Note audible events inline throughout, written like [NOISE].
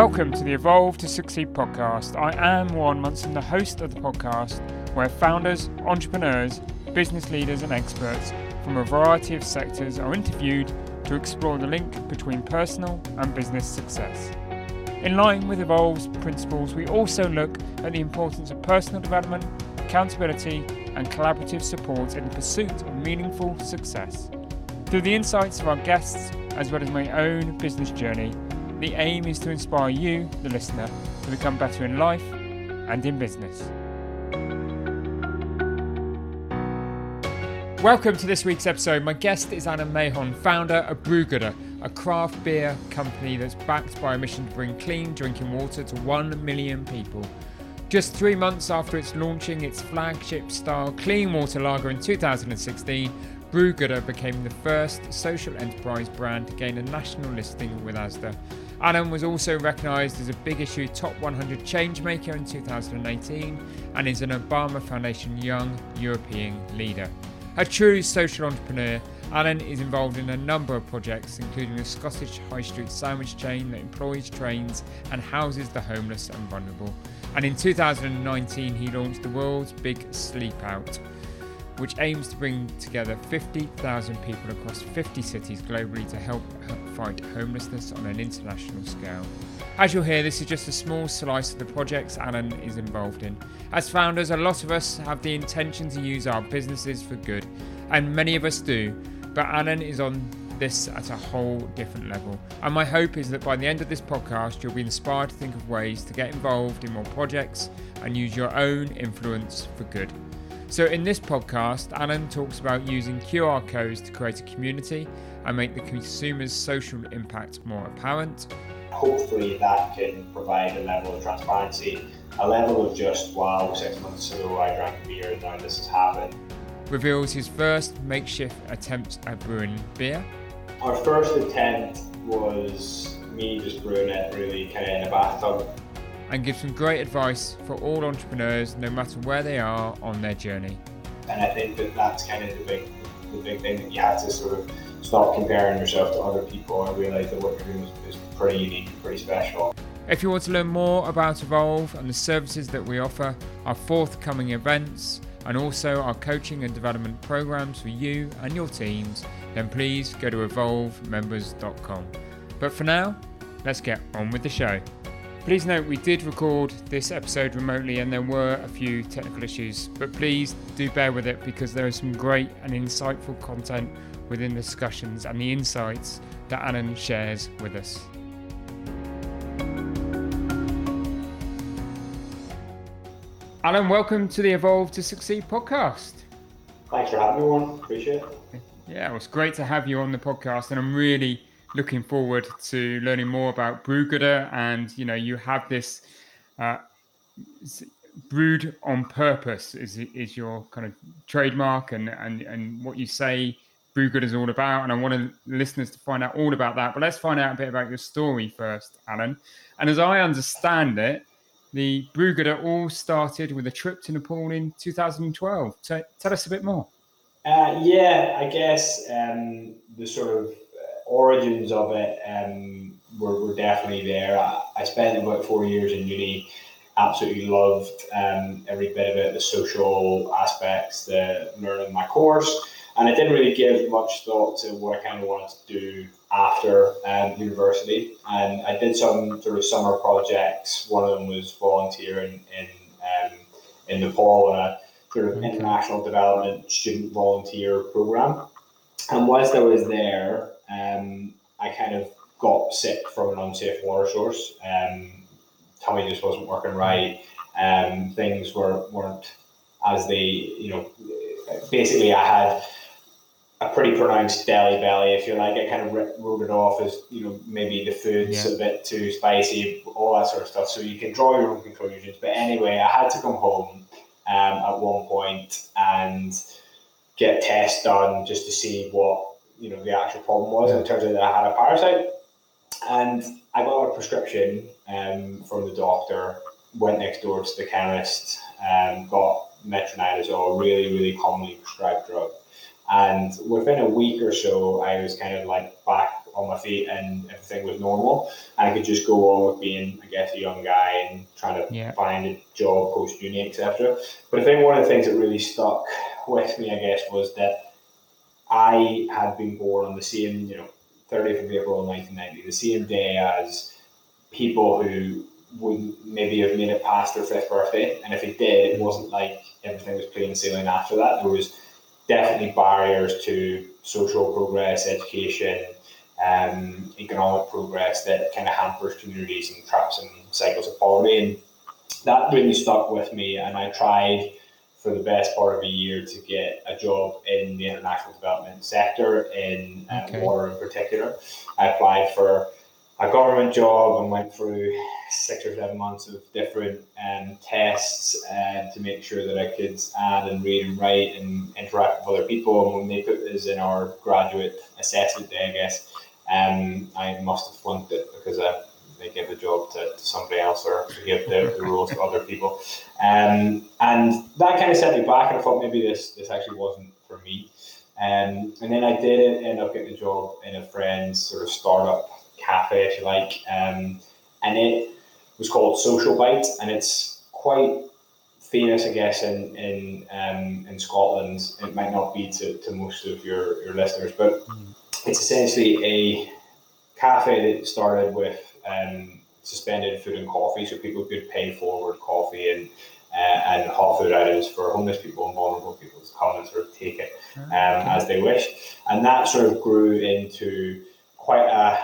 Welcome to the Evolve to Succeed podcast. I am Warren Munson, the host of the podcast, where founders, entrepreneurs, business leaders, and experts from a variety of sectors are interviewed to explore the link between personal and business success. In line with Evolve's principles, we also look at the importance of personal development, accountability, and collaborative support in the pursuit of meaningful success. Through the insights of our guests, as well as my own business journey, the aim is to inspire you, the listener, to become better in life and in business. Welcome to this week's episode. My guest is Alan Mahon, founder of Brewgooder, a craft beer company that's backed by a mission to bring clean drinking water to 1 million people. Just three months after its launching its flagship style clean water lager in 2016, Brewgooder became the first social enterprise brand to gain a national listing with ASDA. Alan was also recognised as a Big Issue Top 100 Changemaker in 2018 and is an Obama Foundation Young European Leader. A true social entrepreneur, Alan is involved in a number of projects, including the Scottish high street sandwich chain that employs, trains, and houses the homeless and vulnerable. And in 2019, he launched the world's Big Sleep Out which aims to bring together 50,000 people across 50 cities globally to help fight homelessness on an international scale. As you'll hear, this is just a small slice of the projects Alan is involved in. As founders, a lot of us have the intention to use our businesses for good, and many of us do, but Alan is on this at a whole different level. And my hope is that by the end of this podcast, you'll be inspired to think of ways to get involved in more projects and use your own influence for good. So, in this podcast, Alan talks about using QR codes to create a community and make the consumer's social impact more apparent. Hopefully, that can provide a level of transparency, a level of just, wow, six months ago I drank beer and now this has happened. Reveals his first makeshift attempt at brewing beer. Our first attempt was me just brewing it really kind of in a bathtub and gives some great advice for all entrepreneurs, no matter where they are on their journey. And I think that that's kind of the big, the big thing that you have to sort of stop comparing yourself to other people and realize that what you're doing is, is pretty unique, and pretty special. If you want to learn more about Evolve and the services that we offer, our forthcoming events, and also our coaching and development programs for you and your teams, then please go to evolvemembers.com. But for now, let's get on with the show. Please note we did record this episode remotely and there were a few technical issues, but please do bear with it because there is some great and insightful content within the discussions and the insights that Alan shares with us. Alan, welcome to the Evolve to Succeed podcast. Thanks for having me on. Appreciate it. Yeah, it was great to have you on the podcast, and I'm really looking forward to learning more about Brewgooder. And you know, you have this uh, brewed on purpose is is your kind of trademark, and and and what you say Brewgooder is all about. And I want listeners to find out all about that. But let's find out a bit about your story first, Alan. And as I understand it, the Brewgooder all started with a trip to Nepal in 2012. So tell us a bit more. Uh, yeah, I guess um, the sort of origins of it um, were, were definitely there. I, I spent about four years in uni, absolutely loved um, every bit of it, the social aspects, the learning my course, and I didn't really give much thought to what I kind of wanted to do after um, university. And I did some sort of summer projects. One of them was volunteering in um, in Nepal in a sort of international development student volunteer program. And whilst I was there, um, I kind of got sick from an unsafe water source. Um, tummy just wasn't working right. Um, things were, weren't as they, you know, basically I had a pretty pronounced deli belly, if you like. I kind of wrote it off as, you know, maybe the food's yeah. a bit too spicy, all that sort of stuff. So you can draw your own conclusions. But anyway, I had to come home um, at one point and get tests done just to see what you know the actual problem was. And it turns out that I had a parasite, and I got a prescription um, from the doctor. Went next door to the chemist, and um, got metronidazole, really really commonly prescribed drug. And within a week or so, I was kind of like back on my feet and everything was normal. And I could just go on with being, I guess, a young guy and trying to Yeah. find a job post uni, etc. But I think one of the things that really stuck with me, I guess, was that I had been born on the same, you know, 30th of April 1990, the same day as people who would maybe have made it past their fifth birthday. And if it did, it wasn't like everything was plain sailing after that. There was definitely barriers to social progress, education, um, economic progress that kind of hampers communities and traps and cycles of poverty. And that really stuck with me. And I tried for the best part of a year to get a job in the international development sector, in uh, Okay. water in particular. I applied for a government job and went through six or seven months of different um, tests uh, to make sure that I could add and read and write and interact with other people. And when they put this in our graduate assessment day, I guess, um, I must have flunked it because uh, they give the job to, to somebody else or give the, the rules to other people. Um, and that kind of set me back, and I thought maybe this this actually wasn't for me. Um, and then I did end up getting a job in a friend's sort of startup cafe, if you like, um, and it was called Social Bite, and it's quite famous, I guess, in in um, in Scotland. It might not be to, to most of your, your listeners, but it's essentially a cafe that started with um, suspended food and coffee, so people could pay forward coffee and uh, and hot food items for homeless people and vulnerable people to come and sort of take it um, as they wish. And that sort of grew into quite a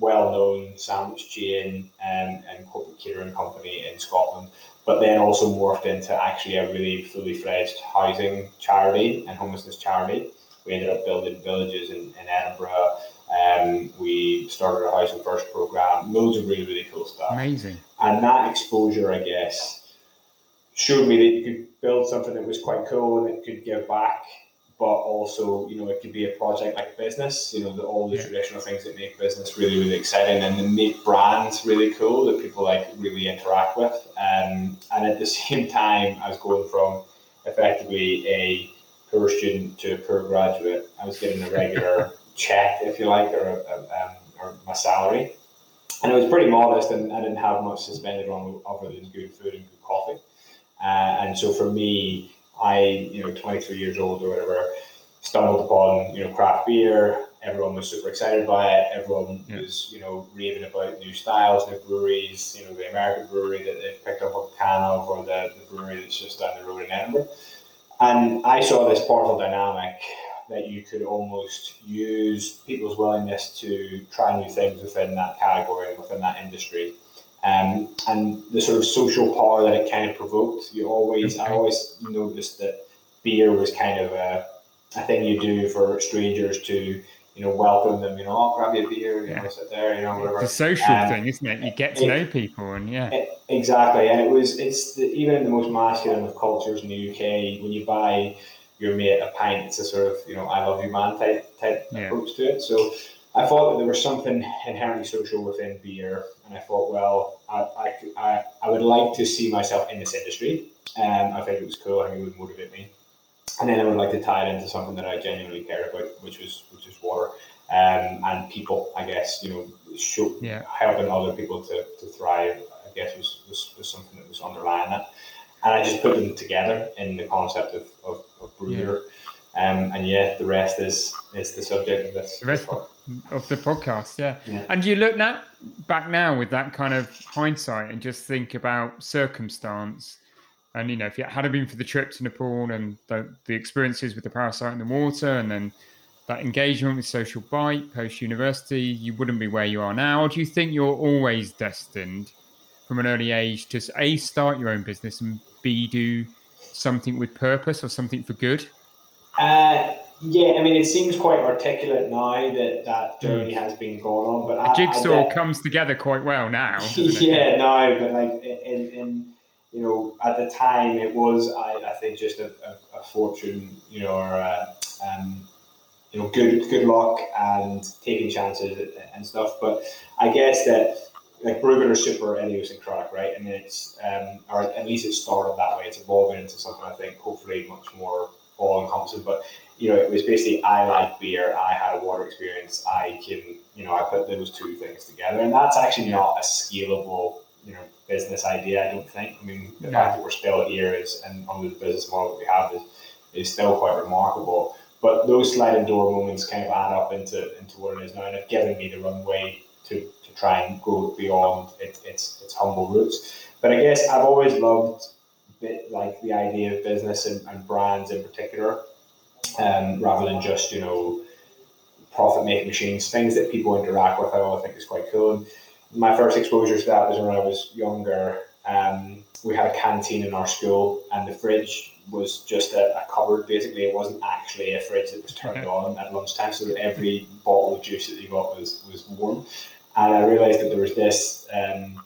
well-known sandwich chain um, and corporate catering company in Scotland, but then also morphed into actually a really fully fledged housing charity and homelessness charity. We ended up building villages in, in Edinburgh. Um, we started a housing first program, loads of really, really cool stuff. Amazing. And that exposure, I guess, showed me that you could build something that was quite cool and it could give back, but also, you know, it could be a project like a business, you know, the, all the Yeah. traditional things that make business really, really exciting and then make brands really cool that people like really interact with. Um, and at the [LAUGHS] same time, I was going from effectively a poor student to per graduate. I was getting a regular [LAUGHS] check, if you like, or, a, um, or my salary. And it was pretty modest, and I didn't have much to spend on other than good food and good coffee. Uh, and so for me, I, you know, 23 years old or whatever, stumbled upon, you know, craft beer. Everyone was super excited by it. Everyone Yeah. was, you know, raving about new styles, new breweries, you know, the American brewery that they picked up a can of, or the, the brewery that's just down the road in Edinburgh. And I saw this powerful dynamic that you could almost use people's willingness to try new things within that category and within that industry. Um, and the sort of social power that it kind of provoked. You always, I always noticed that beer was kind of a, a thing you do for strangers to, you know, welcome them. You know, I'll grab you a beer, you know, Yeah. sit there, you know, whatever. It's a social Um, thing, isn't it? You get to it- know people, and yeah, E- Exactly, and it was it's the, even in the most masculine of cultures in the UK when you buy your mate a pint, it's a sort of you know I love you man type type Yeah. approach to it. So I thought that there was something inherently social within beer, and I thought, well, I, I, I, I would like to see myself in this industry. Um, I think it was cool. I think it would motivate me, and then I would like to tie it into something that I genuinely cared about, which was which was water. Um, and people, I guess, you know, show, Yeah. helping other people to, to thrive, I guess, was, was, was something that was underlying that. And I just put them together in the concept of, of, of Brewgooder. Um, and yeah, the rest is is the subject of this. the rest of the podcast, yeah. Yeah. And you look now back now with that kind of hindsight and just think about circumstance. And you know, if it hadn't been for the trip to Nepal and the, the experiences with the parasite in the water, and then that engagement with social bite post university, you wouldn't be where you are now. Or do you think you're always destined from an early age to a start your own business and b do something with purpose or something for good? Uh, yeah, I mean, it seems quite articulate now that that journey has been going on, but The I, jigsaw I comes together quite well now. [LAUGHS] yeah, no, but like in, in you know at the time it was I, I think just a, a, a fortune, you know, or a, um, you know good good luck and taking chances and stuff. But I guess that like Brewgooder are super idiosyncratic, right? And it's um, or at least it started that way. It's evolving into something I think hopefully much more all encompassing. But you know, it was basically I like beer, I had a water experience, I can, you know, I put those two things together, and that's actually not a scalable, you know, business idea. I don't think. I mean, the fact that we're still here is, and under the business model that we have is, is still quite remarkable. But those sliding door moments kind of add up into into what it is now, and have given me the runway to, to try and grow beyond it, its its humble roots. But I guess I've always loved bit like the idea of business and, and brands in particular, um, rather than just you know profit making machines, things that people interact with. I think is quite cool. And my first exposure to that was when I was younger. Um, we had a canteen in our school, and the fridge was just a, a, cupboard. Basically, it wasn't actually a fridge that was turned okay. on at lunchtime, so that every bottle of juice that you got was was warm. And I realised that there was this. Um,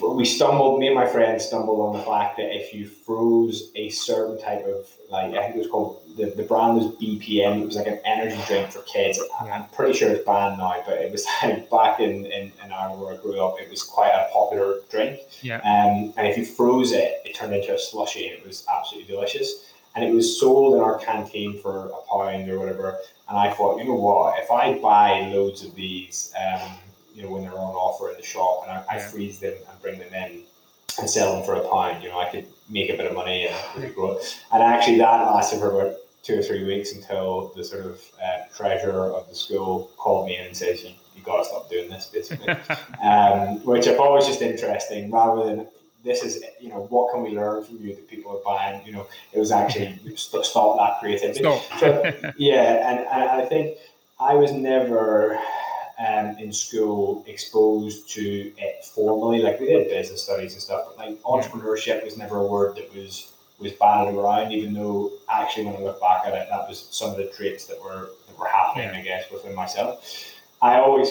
we stumbled, me and my friend stumbled on the fact that if you froze a certain type of, like, I think it was called, the, the brand was BPM, it was like an energy drink for kids. I'm pretty sure it's banned now, but it was [LAUGHS] like back in, in, in Ireland where I grew up, it was quite a popular drink. Yeah. Um, and if you froze it, it turned into a slushy. It was absolutely delicious. And it was sold in our canteen for a pound or whatever. And I thought, you know what, if I buy loads of these, um, you know, when they're on offer in the shop, and I, I freeze them and bring them in and sell them for a pound. You know, I could make a bit of money and grow. And actually, that lasted for about two or three weeks until the sort of uh, treasurer of the school called me in and says, "You, you got to stop doing this," basically. [LAUGHS] um, which I thought was just interesting, rather than this is you know what can we learn from you that people are buying. You know, it was actually [LAUGHS] st- stop that creativity. Stop. so, yeah, and, and I think I was never um, in school exposed to it formally. Like we did business studies and stuff, but like entrepreneurship was never a word that was was batted around. Even though actually, when I look back at it, that was some of the traits that were that were happening, yeah. I guess, within myself. I always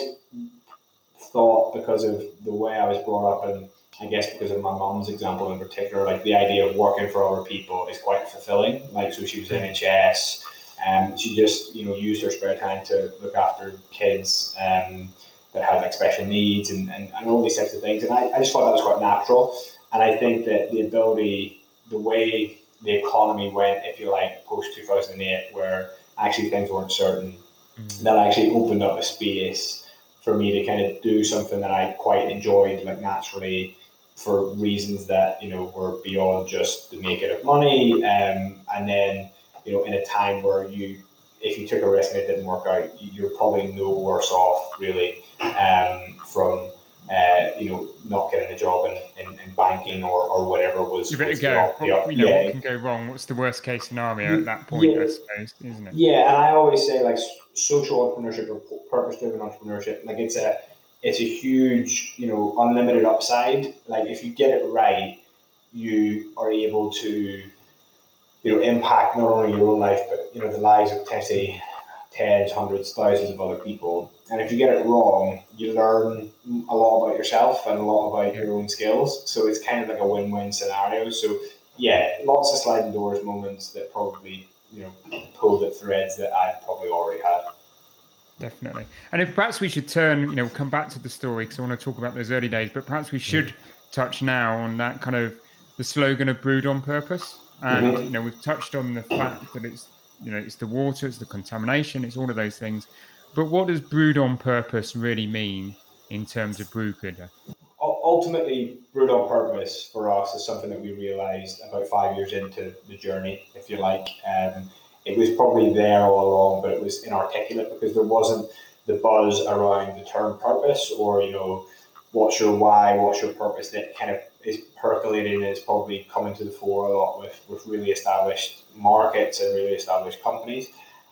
thought because of the way I was brought up and I guess because of my mom's example in particular, like the idea of working for other people is quite fulfilling. Like, so she was NHS, um, she just you know used her spare time to look after kids um, that had like special needs and, and, and all these types of things. And I, I just thought that was quite natural. And I think that the ability, the way the economy went, if you like, post 2008, where actually things weren't certain, mm-hmm. that actually opened up a space for me to kind of do something that I quite enjoyed, like naturally, for reasons that you know were beyond just the make it of money. Um, and then you know, in a time where you, if you took a risk and it didn't work out, you're probably no worse off really um, from, uh, you know, not getting a job in, in, in banking or, or whatever was. It a go. The, what, you know, yeah. what can go wrong? What's the worst case scenario at that point? Yeah. I suppose, isn't it? Yeah, and I always say like social entrepreneurship or purpose-driven entrepreneurship, like it's a it's a huge, you know, unlimited upside. Like if you get it right, you are able to you know, impact not only your own life, but you know, the lives of potentially tens, hundreds, thousands of other people. And if you get it wrong, you learn a lot about yourself and a lot about your own skills. So it's kind of like a win-win scenario. So yeah, lots of sliding doors moments that probably you know pulled at threads that I probably already had. Definitely. And if perhaps we should turn, you know, come back to the story because I want to talk about those early days, but perhaps we should mm. touch now on that kind of the slogan of brewed on purpose. And mm-hmm. you know, we've touched on the fact that it's you know it's the water, it's the contamination, it's all of those things. But what does brewed on purpose really mean in terms of Brewgooder? Ultimately, brewed on purpose for us is something that we realised about five years into the journey, if you like. Um, it was probably there all along, but it was inarticulate because there wasn't the buzz around the term purpose or you know what's your why, what's your purpose that kind of is percolating and is probably coming to the fore a lot with, with really established markets and really established companies.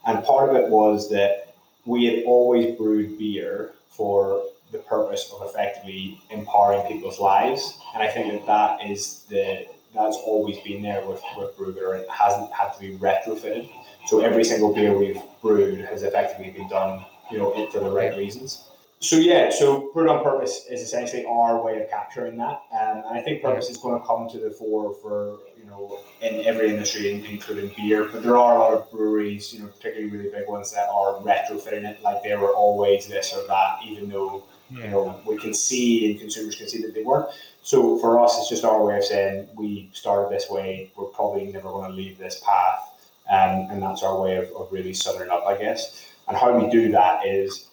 And part of it was that we had always brewed beer for the purpose of effectively empowering people's lives. And I think that that is the that's always been there with, with Brewgooder and it hasn't had to be retrofitted. So every single beer we've brewed has effectively been done, you know, for the right reasons so yeah, so brewed on purpose is essentially our way of capturing that, um, and I think purpose is going to come to the fore for you know in every industry, including beer. But there are a lot of breweries, you know, particularly really big ones that are retrofitting it, like they were always this or that, even though you know we can see and consumers can see that they weren't. So for us, it's just our way of saying we started this way. We're probably never going to leave this path. um, and that's our way of, of really summing up, I guess. And how we do that is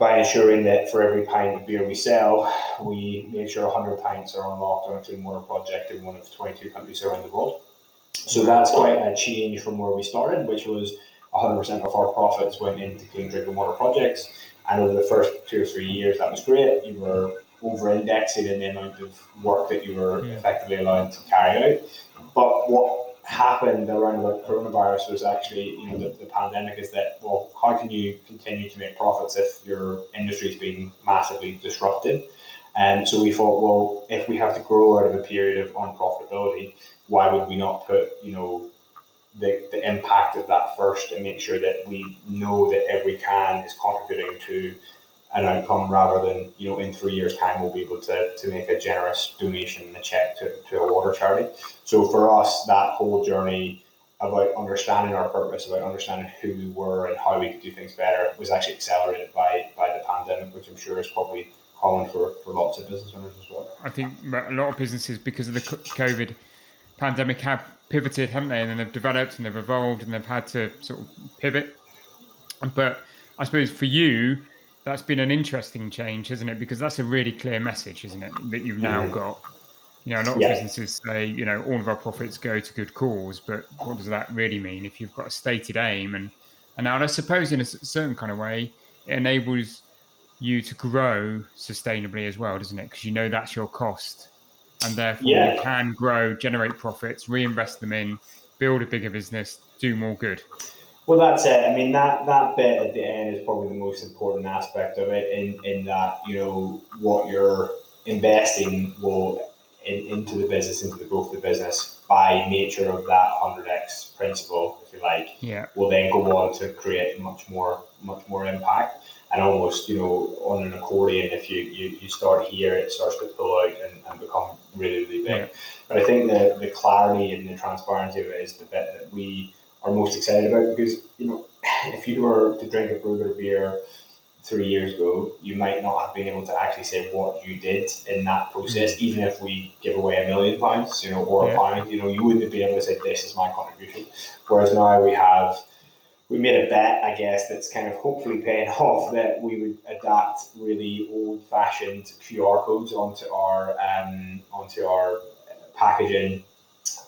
by ensuring that for every pint of beer we sell, we make sure 100 pints are unlocked on a clean water project in one of 22 countries around the world. So that's quite a change from where we started, which was 100% of our profits went into clean drinking water projects. And over the first two or three years, that was great. You were over indexing in the amount of work that you were effectively allowed to carry out. But what happened around about coronavirus was actually, you know, the, the pandemic is that, well, how can you continue to make profits if your industry is being massively disrupted? And so we thought, well, if we have to grow out of a period of unprofitability, why would we not put, you know, the, the impact of that first and make sure that we know that every can is contributing to an outcome rather than, you know, in three years' time we'll be able to, to make a generous donation and a check to, to a water charity. So for us, that whole journey about understanding our purpose, about understanding who we were and how we could do things better was actually accelerated by, by the pandemic, which I'm sure is probably common for, for lots of business owners as well. I think a lot of businesses, because of the COVID pandemic, have pivoted, haven't they? And then they've developed and they've evolved and they've had to sort of pivot. But I suppose for you, that's been an interesting change, isn't it? Because that's a really clear message, isn't it? That you've now mm. got. You know, a lot of yeah. businesses say, you know, all of our profits go to good cause, but what does that really mean if you've got a stated aim? And and now I suppose in a certain kind of way, it enables you to grow sustainably as well, doesn't it? Because you know that's your cost, and therefore yeah. you can grow, generate profits, reinvest them in, build a bigger business, do more good. Well, that's it. I mean, that that bit at the end is probably the most important aspect of it. In in that, you know, what you're investing will in, into the business, into the growth of the business, by nature of that hundred x principle, if you like, yeah. will then go on to create much more much more impact. And almost, you know, on an accordion, if you, you, you start here, it starts to pull out and, and become really, really big. Yeah. But I think the, the clarity and the transparency of it is the bit that we are most excited about because you know [SIGHS] if you were to drink a Brewgooder beer three years ago, you might not have been able to actually say what you did in that process, mm-hmm. even if we give away a million pounds, you know, or yeah. a pound, you know, you wouldn't be able to say this is my contribution. Whereas now we have we made a bet, I guess, that's kind of hopefully paying [LAUGHS] off that we would adapt really old fashioned QR codes onto our um, onto our packaging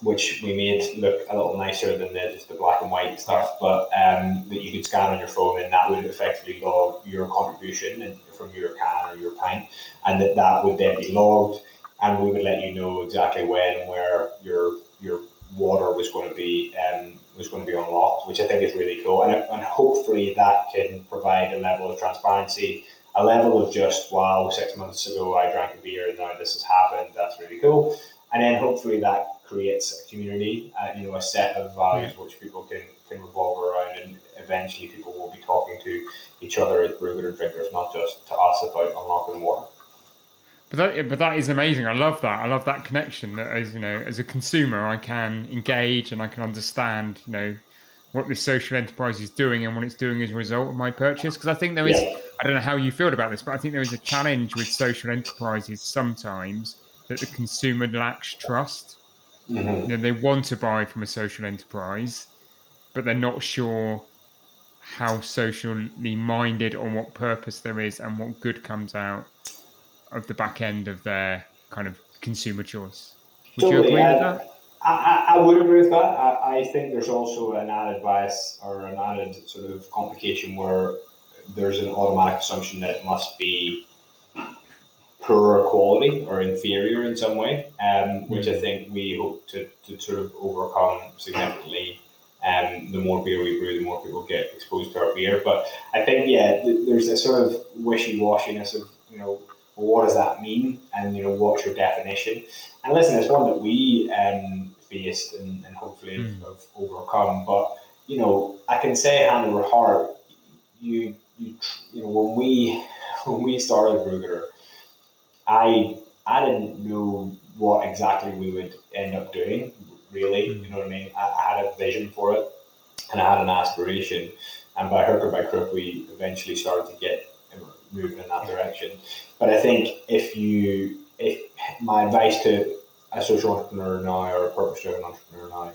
which we made look a little nicer than the, just the black and white stuff, but um, that you could scan on your phone and that would effectively log your contribution from your can or your pint, and that that would then be logged, and we would let you know exactly when and where your your water was going to be um, was going to be unlocked, which I think is really cool, and, and hopefully that can provide a level of transparency. A level of just wow, six months ago I drank a beer and now this has happened. That's really cool, and then hopefully that creates a community, uh, you know, a set of values which people can, can revolve around, and eventually people will be talking to each other as brewers drinkers, not just to us about unlocking water. But that, but that is amazing. I love that. I love that connection. That as you know, as a consumer, I can engage and I can understand, you know, what this social enterprise is doing and what it's doing as a result of my purchase. Because I think there is, yeah. I don't know how you feel about this, but I think there is a challenge with social enterprises sometimes that the consumer lacks trust. Mm-hmm. You know, they want to buy from a social enterprise, but they're not sure how socially minded or what purpose there is and what good comes out of the back end of their kind of consumer choice. Would totally. you agree with that? I, I, would agree with that. I, I think there's also an added bias or an added sort of complication where there's an automatic assumption that it must be poorer quality or inferior in some way, um, which I mm. think we hope to, to sort of overcome significantly. Um, the more beer we brew, the more people get exposed to our beer. But I think, yeah, th- there's a sort of wishy washiness of, you know, well, what does that mean? And, you know, what's your definition? And listen, it's one that we um, faced and, and hopefully mm. have, have overcome. But, you know, I can say hand over heart, you, you, you know, when we, [LAUGHS] when we started Brewgooder, I I didn't know what exactly we would end up doing. Really, you know what I mean. I, I, had a vision for it, and I had an aspiration. And by hook or by crook, we eventually started to get moving in that direction. But I think if you, if my advice to a social entrepreneur now or a purpose-driven entrepreneur now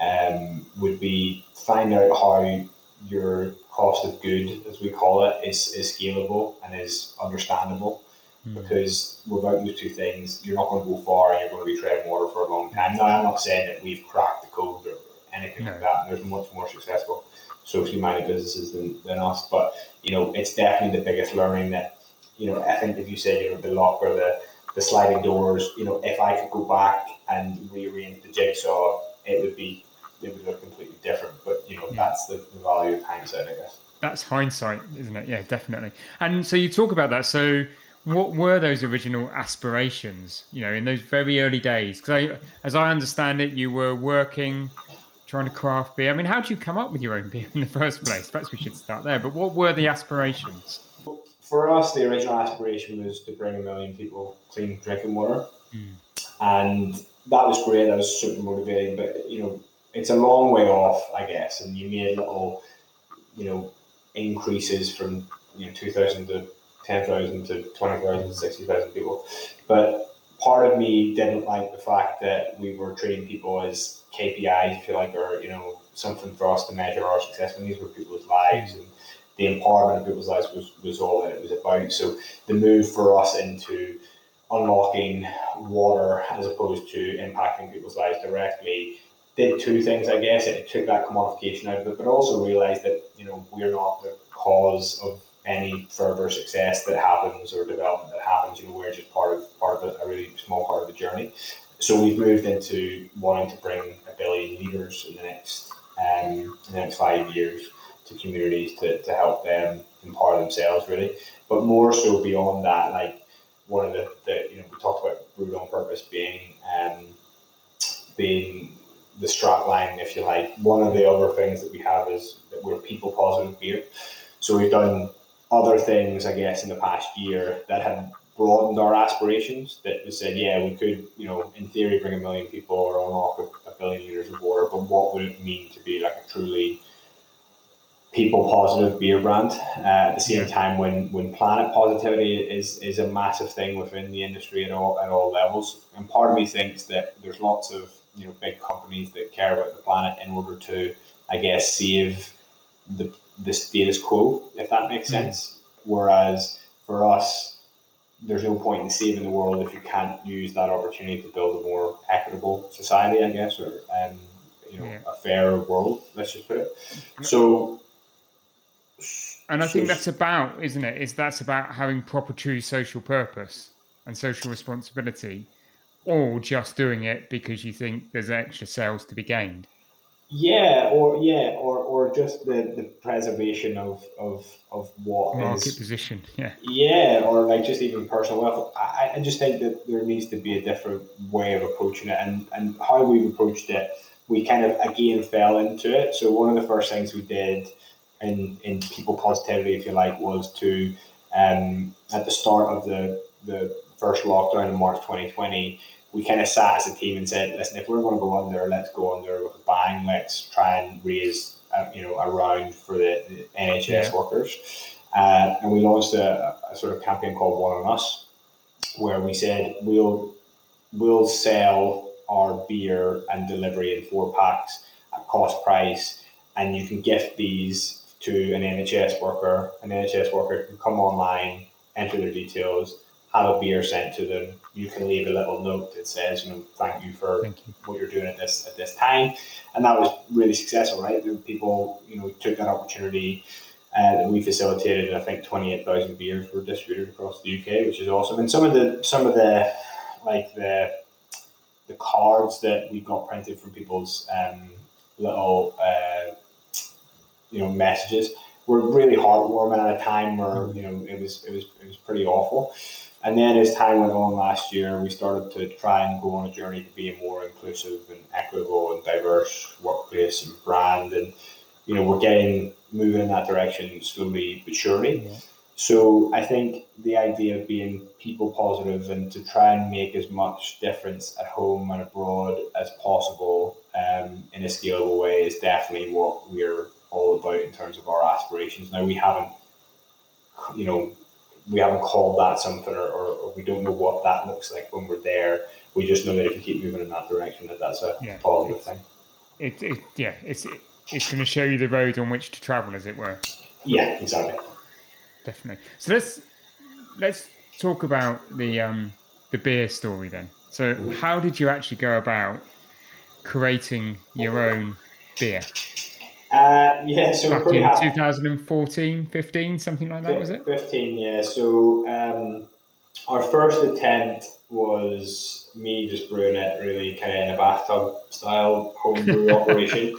um, would be find out how your cost of good, as we call it, is, is scalable and is understandable. Mm. Because without those two things, you're not going to go far and you're going to be treading water for a long time. Now, I'm not saying that we've cracked the code or anything no. like that. There's much more successful socially minded businesses than, than us. But, you know, it's definitely the biggest learning that, you know, I think if you said, you know, the lock or the, the sliding doors, you know, if I could go back and rearrange the jigsaw, it would be it would look completely different. But you know, yeah. that's the, the value of hindsight, I guess. That's hindsight, isn't it? Yeah, definitely. And so you talk about that. So what were those original aspirations? You know, in those very early days, because as I understand it, you were working trying to craft beer. I mean, how did you come up with your own beer in the first place? Perhaps we should start there. But what were the aspirations? For us, the original aspiration was to bring a million people clean drinking water, mm. and that was great. That was super motivating. But you know, it's a long way off, I guess. And you made little, you know, increases from you know two thousand to ten thousand to twenty thousand to sixty thousand people. But part of me didn't like the fact that we were treating people as KPIs, if you like, or you know, something for us to measure our success. When these were people's lives and the empowerment of people's lives was, was all that it was about. So the move for us into unlocking water as opposed to impacting people's lives directly did two things, I guess. It took that commodification out of it, but also realized that, you know, we're not the cause of any further success that happens or development that happens. You know, we're just part of part of a, a really small part of the journey. So we've moved into wanting to bring a billion leaders in the next um, in the next five years to communities to, to help them empower themselves really. But more so beyond that, like one of the, the you know, we talked about brewed on purpose being um, being the strap line, if you like. One of the other things that we have is that we're people positive beer. So we've done other things, I guess, in the past year that have broadened our aspirations. That we said, yeah, we could, you know, in theory, bring a million people or unlock a, a billion liters of water, but what would it mean to be like a truly people positive beer brand uh, at the same time when when planet positivity is is a massive thing within the industry at all at all levels and part of me thinks that there's lots of you know big companies that care about the planet in order to, I guess, save the the status quo, if that makes mm-hmm. sense. Whereas for us, there's no point in saving the world if you can't use that opportunity to build a more equitable society, I guess, or um, you know, yeah. a fairer world. Let's just put it. So. And I so, think that's about, isn't it? Is that's about having proper, true social purpose and social responsibility or just doing it because you think there's extra sales to be gained. Yeah, or yeah, or, or just the, the preservation of of of what market is, position. Yeah, yeah, or like just even personal wealth. I, I just think that there needs to be a different way of approaching it, and and how we've approached it, we kind of again fell into it. So one of the first things we did in in people positivity, if you like, was to um at the start of the the first lockdown in March 2020 we kind of sat as a team and said, listen, if we're going to go under, let's go under with a bang. Let's try and raise, uh, you know, a round for the, the NHS yeah. workers. Uh, and we launched a, a, sort of campaign called One on Us, where we said we'll we'll sell our beer and delivery in four packs at cost price, and you can gift these to an NHS worker. An NHS worker can come online, enter their details, have a beer sent to them. You can leave a little note that says, you know, thank you for thank you. what you're doing at this at this time, and that was really successful, right? People, you know, took that opportunity. Uh, and we facilitated, and I think, twenty eight thousand beers were distributed across the UK, which is awesome. And some of the some of the like the the cards that we got printed from people's um, little uh, you know messages were really heartwarming at a time where you know it was it was it was pretty awful. And then as time went on last year, we started to try and go on a journey to be a more inclusive and equitable and diverse workplace and brand. And, you know, we're getting moving in that direction slowly but surely. Yeah. So I think the idea of being people positive and to try and make as much difference at home and abroad as possible um, in a scalable way is definitely what we're all about in terms of our aspirations. Now we haven't, you know, we haven't called that something or, or, or, we don't know what that looks like when we're there. We just know that if you keep moving in that direction, that that's a yeah. positive thing. it, it yeah, it's it, it's going to show you the road on which to travel, as it were. Yeah, exactly. Definitely. So let's let's talk about the um, the beer story then. So, how did you actually go about creating your own beer? Uh, yeah, so back in 2014, 15, something like that, was it? 15, yeah. So um, our first attempt was me just brewing it really kind of in a bathtub style homebrew [LAUGHS] operation.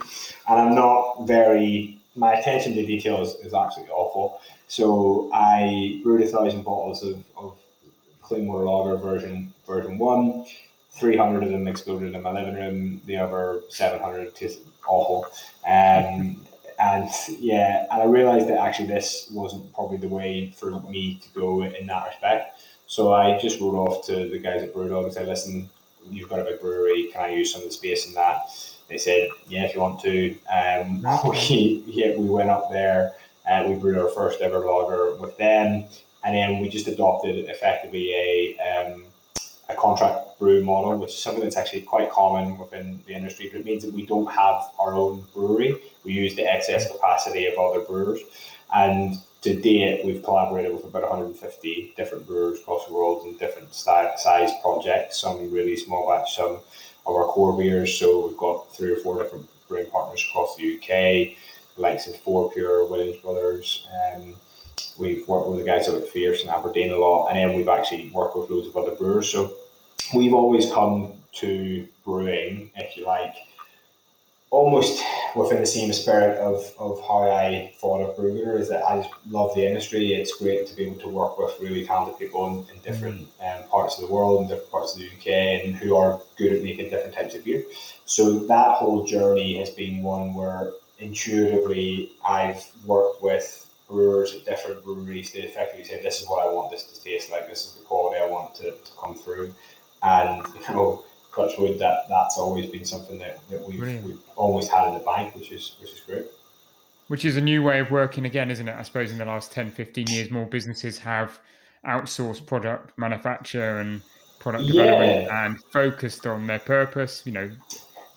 And I'm not very, my attention to detail is, is absolutely awful. So I brewed a thousand bottles of, of clean water lager version version one. 300 of them exploded in my living room. The other 700 tasted awful. Um, and yeah, and I realized that actually this wasn't probably the way for me to go in that respect. So I just wrote off to the guys at Brewdog and said, listen, you've got a big brewery. Can I use some of the space in that? They said, yeah, if you want to. Um, [LAUGHS] we, yeah, we went up there and we brewed our first ever lager with them. And then we just adopted effectively a, um, a contract brew model, which is something that's actually quite common within the industry. But it means that we don't have our own brewery. We use the excess capacity of other brewers. And to date, we've collaborated with about 150 different brewers across the world in different size projects, some really small batch, some of our core beers. So we've got three or four different brewing partners across the UK, the likes of Fourpure, Williams Brothers. Um, we've worked with the guys out at Fierce and Aberdeen a lot, and then we've actually worked with loads of other brewers. So we've always come to brewing, if you like, almost within the same spirit of, of how I thought of Brewgooder is that I just love the industry. It's great to be able to work with really talented people in, in different mm. um, parts of the world and different parts of the UK and who are good at making different types of beer. So that whole journey has been one where intuitively I've worked with brewers at different breweries to effectively say this is what I want this to taste like, this is the quality I want to, to come through. And you know wood, that that's always been something that, that we've, we've always had in the bank, which is which is great. Which is a new way of working again, isn't it? I suppose in the last 10, 15 years, more businesses have outsourced product manufacture and product yeah. development and focused on their purpose, you know,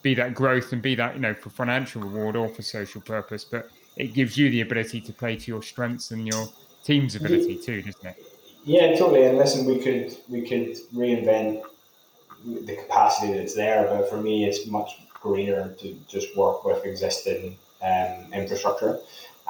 be that growth and be that, you know, for financial reward or for social purpose. But it gives you the ability to play to your strengths and your team's ability too, doesn't it? Yeah, totally. And listen, we could we could reinvent the capacity that's there. But for me, it's much greener to just work with existing um, infrastructure.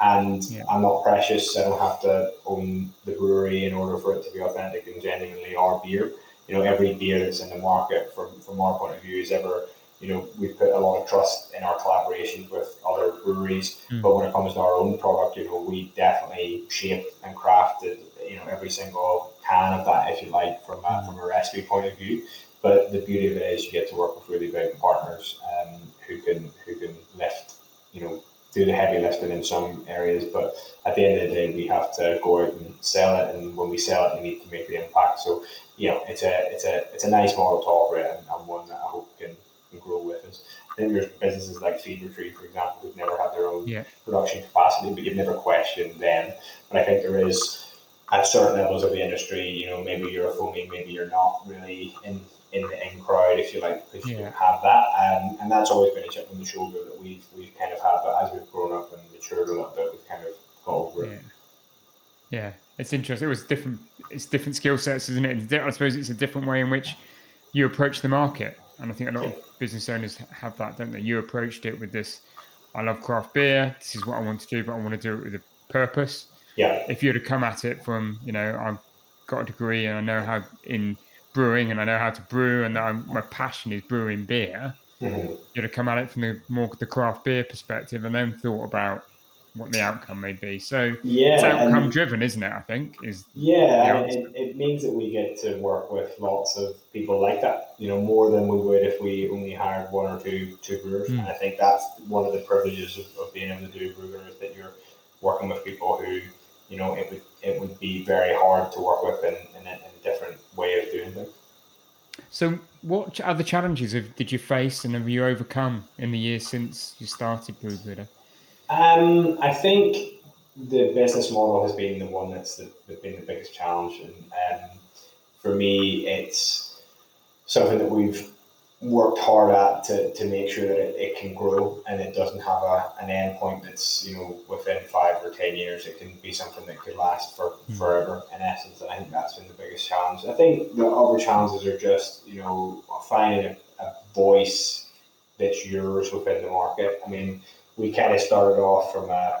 And yeah. I'm not precious. I don't have to own the brewery in order for it to be authentic and genuinely our beer. You know, every beer that's in the market, from from our point of view, is ever you know, we put a lot of trust in our collaborations with other breweries. Mm. But when it comes to our own product, you know, we definitely shaped and crafted, you know, every single can of that, if you like, from a, mm. from a recipe point of view. But the beauty of it is you get to work with really great partners um, who can who can lift, you know, do the heavy lifting in some areas. But at the end of the day, we have to go out and sell it, and when we sell it, we need to make the impact. So you know, it's a it's a it's a nice model to operate, and, and one that I hope can, can grow with us. I think there's businesses like Fever-Tree, for example, who've never had their own yeah. production capacity, but you've never questioned them. But I think there is at certain levels of the industry, you know, maybe you're a foaming, maybe you're not really in in the in crowd, if you like, because yeah. you have that. Um, and that's always been a chip on the shoulder that we've we've kind of had. But as we've grown up and matured a little bit, we've kind of got over it. Yeah. yeah, it's interesting. It was different. It's different skill sets, isn't it? I suppose it's a different way in which you approach the market, and I think a lot of business owners have that, don't they? You approached it with this. I love craft beer. This is what I want to do, but I want to do it with a purpose. Yeah. If you were to come at it from, you know, I've got a degree and I know how in brewing and I know how to brew and I'm, my passion is brewing beer. Mm-hmm. You'd have come at it from the more the craft beer perspective and then thought about what the outcome may be. So yeah, it's outcome driven, isn't it? I think is yeah, it, it means that we get to work with lots of people like that. You know, more than we would if we only hired one or two two brewers. Mm. And I think that's one of the privileges of, of being able to do Brewgooder is that you're working with people who you know it would it would be very hard to work with in, in, in a different way of doing things. So, what other challenges have, did you face and have you overcome in the years since you started Brewgooder? Um, I think the business model has been the one that's the, been the biggest challenge, and um, for me, it's something that we've worked hard at to, to make sure that it, it can grow and it doesn't have a, an end point that's you know within five or ten years it can be something that could last for mm. forever. In essence and I think that's been the biggest challenge. I think the other challenges are just you know finding a, a voice that's yours within the market. I mean we kind of started off from a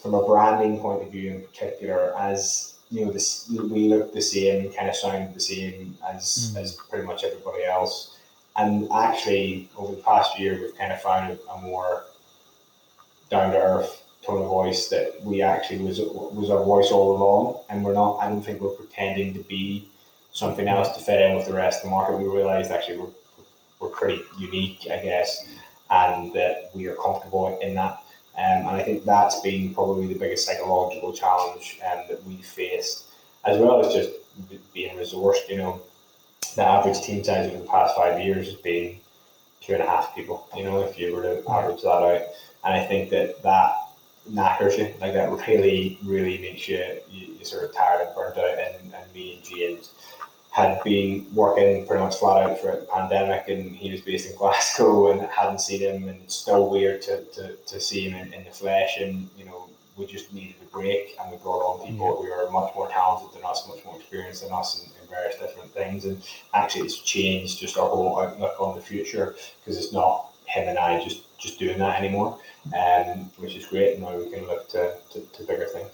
from a branding point of view in particular as you know this we look the same kind of sound the same as mm. as pretty much everybody else and actually, over the past year, we've kind of found a, more down to earth tone of voice that we actually was was our voice all along, and we're not. I don't think we're pretending to be something else to fit in with the rest of the market. We realised actually we're we're pretty unique, I guess, and that we are comfortable in that. Um, and I think that's been probably the biggest psychological challenge um, that we faced, as well as just being resourced. You know, the average team size over the past five years has been two and a half people. You know, if you were to average that out, and I think that that knackers you, like that really, really makes you, you, you sort of tired and burnt out. And, and me and James had been working pretty much flat out throughout the pandemic, and he was based in Glasgow, and hadn't seen him, and still weird to, to, to see him in, in the flesh, and you know we just needed a break, and we brought on people who are much more talented than us, much more experienced than us, in various different things. And actually, it's changed just our whole outlook on the future because it's not him and I just just doing that anymore, um, which is great. And now we can look to, to, to bigger things.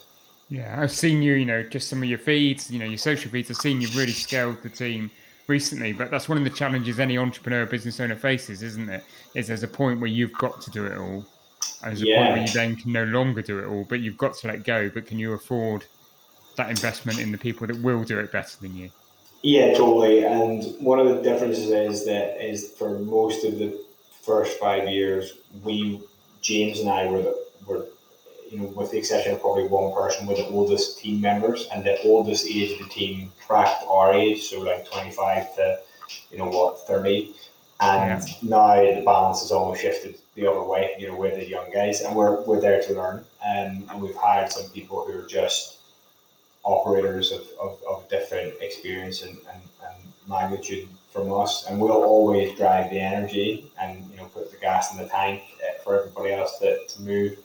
Yeah, I've seen you, you know, just some of your feeds, you know, your social feeds. I've seen you've really scaled the team recently, but that's one of the challenges any entrepreneur business owner faces, isn't it? Is there's a point where you've got to do it all. And there's a point where you then can no longer do it all, but you've got to let go. But can you afford that investment in the people that will do it better than you? Yeah, totally. And one of the differences is that is for most of the first five years, we James and I were the, were you know with the exception of probably one person, were the oldest team members, and the oldest age of the team tracked our age, so like twenty five to you know what thirty. And yeah. now the balance has almost shifted the other way. You know, we're the young guys, and we're we're there to learn. Um, and we've hired some people who are just operators of, of, of different experience and, and, and magnitude from us, and we'll always drive the energy and you know put the gas in the tank eh, for everybody else to, to move.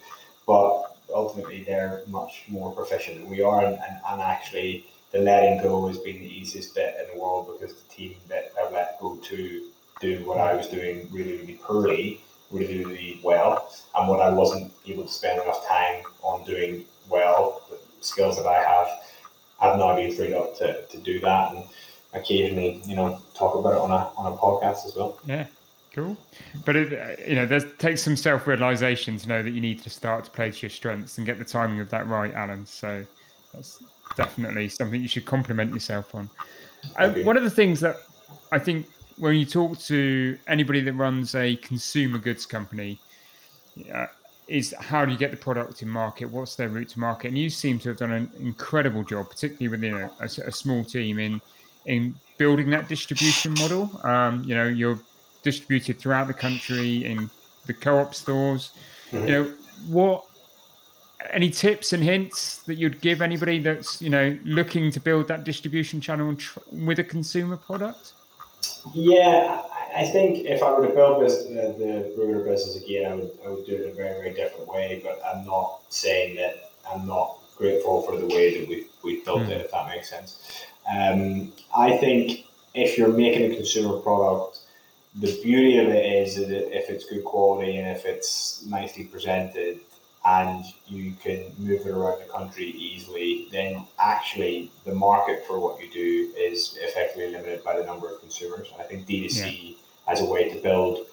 But ultimately, they're much more proficient than we are, and, and, and actually, the letting go has been the easiest bit in the world because the team that I let go to do what I was doing really, really poorly, really, really well, and what I wasn't able to spend enough time on doing well, the skills that I have I've now been freed up to, to do that and occasionally, you know, talk about it on a on a podcast as well. Yeah. Cool, but it, you know, there takes some self realization to know that you need to start to play to your strengths and get the timing of that right, Alan. So that's definitely something you should compliment yourself on. Uh, one of the things that I think when you talk to anybody that runs a consumer goods company, uh, is how do you get the product in market? What's their route to market? And you seem to have done an incredible job, particularly within a, a, a small team, in in building that distribution model. Um, you know, you're distributed throughout the country in the co-op stores. Mm-hmm. You know, what any tips and hints that you'd give anybody that's you know looking to build that distribution channel tr- with a consumer product? Yeah, I think if I were to build this, uh, the Brewgooder business again, I would, I would do it in a very, very different way. But I'm not saying that I'm not grateful for the way that we we built mm. it, if that makes sense. Um, I think if you're making a consumer product, the beauty of it is that if it's good quality and if it's nicely presented, and you can move it around the country easily, then actually the market for what you do is effectively limited by the number of consumers. I think D2C yeah. as a way to build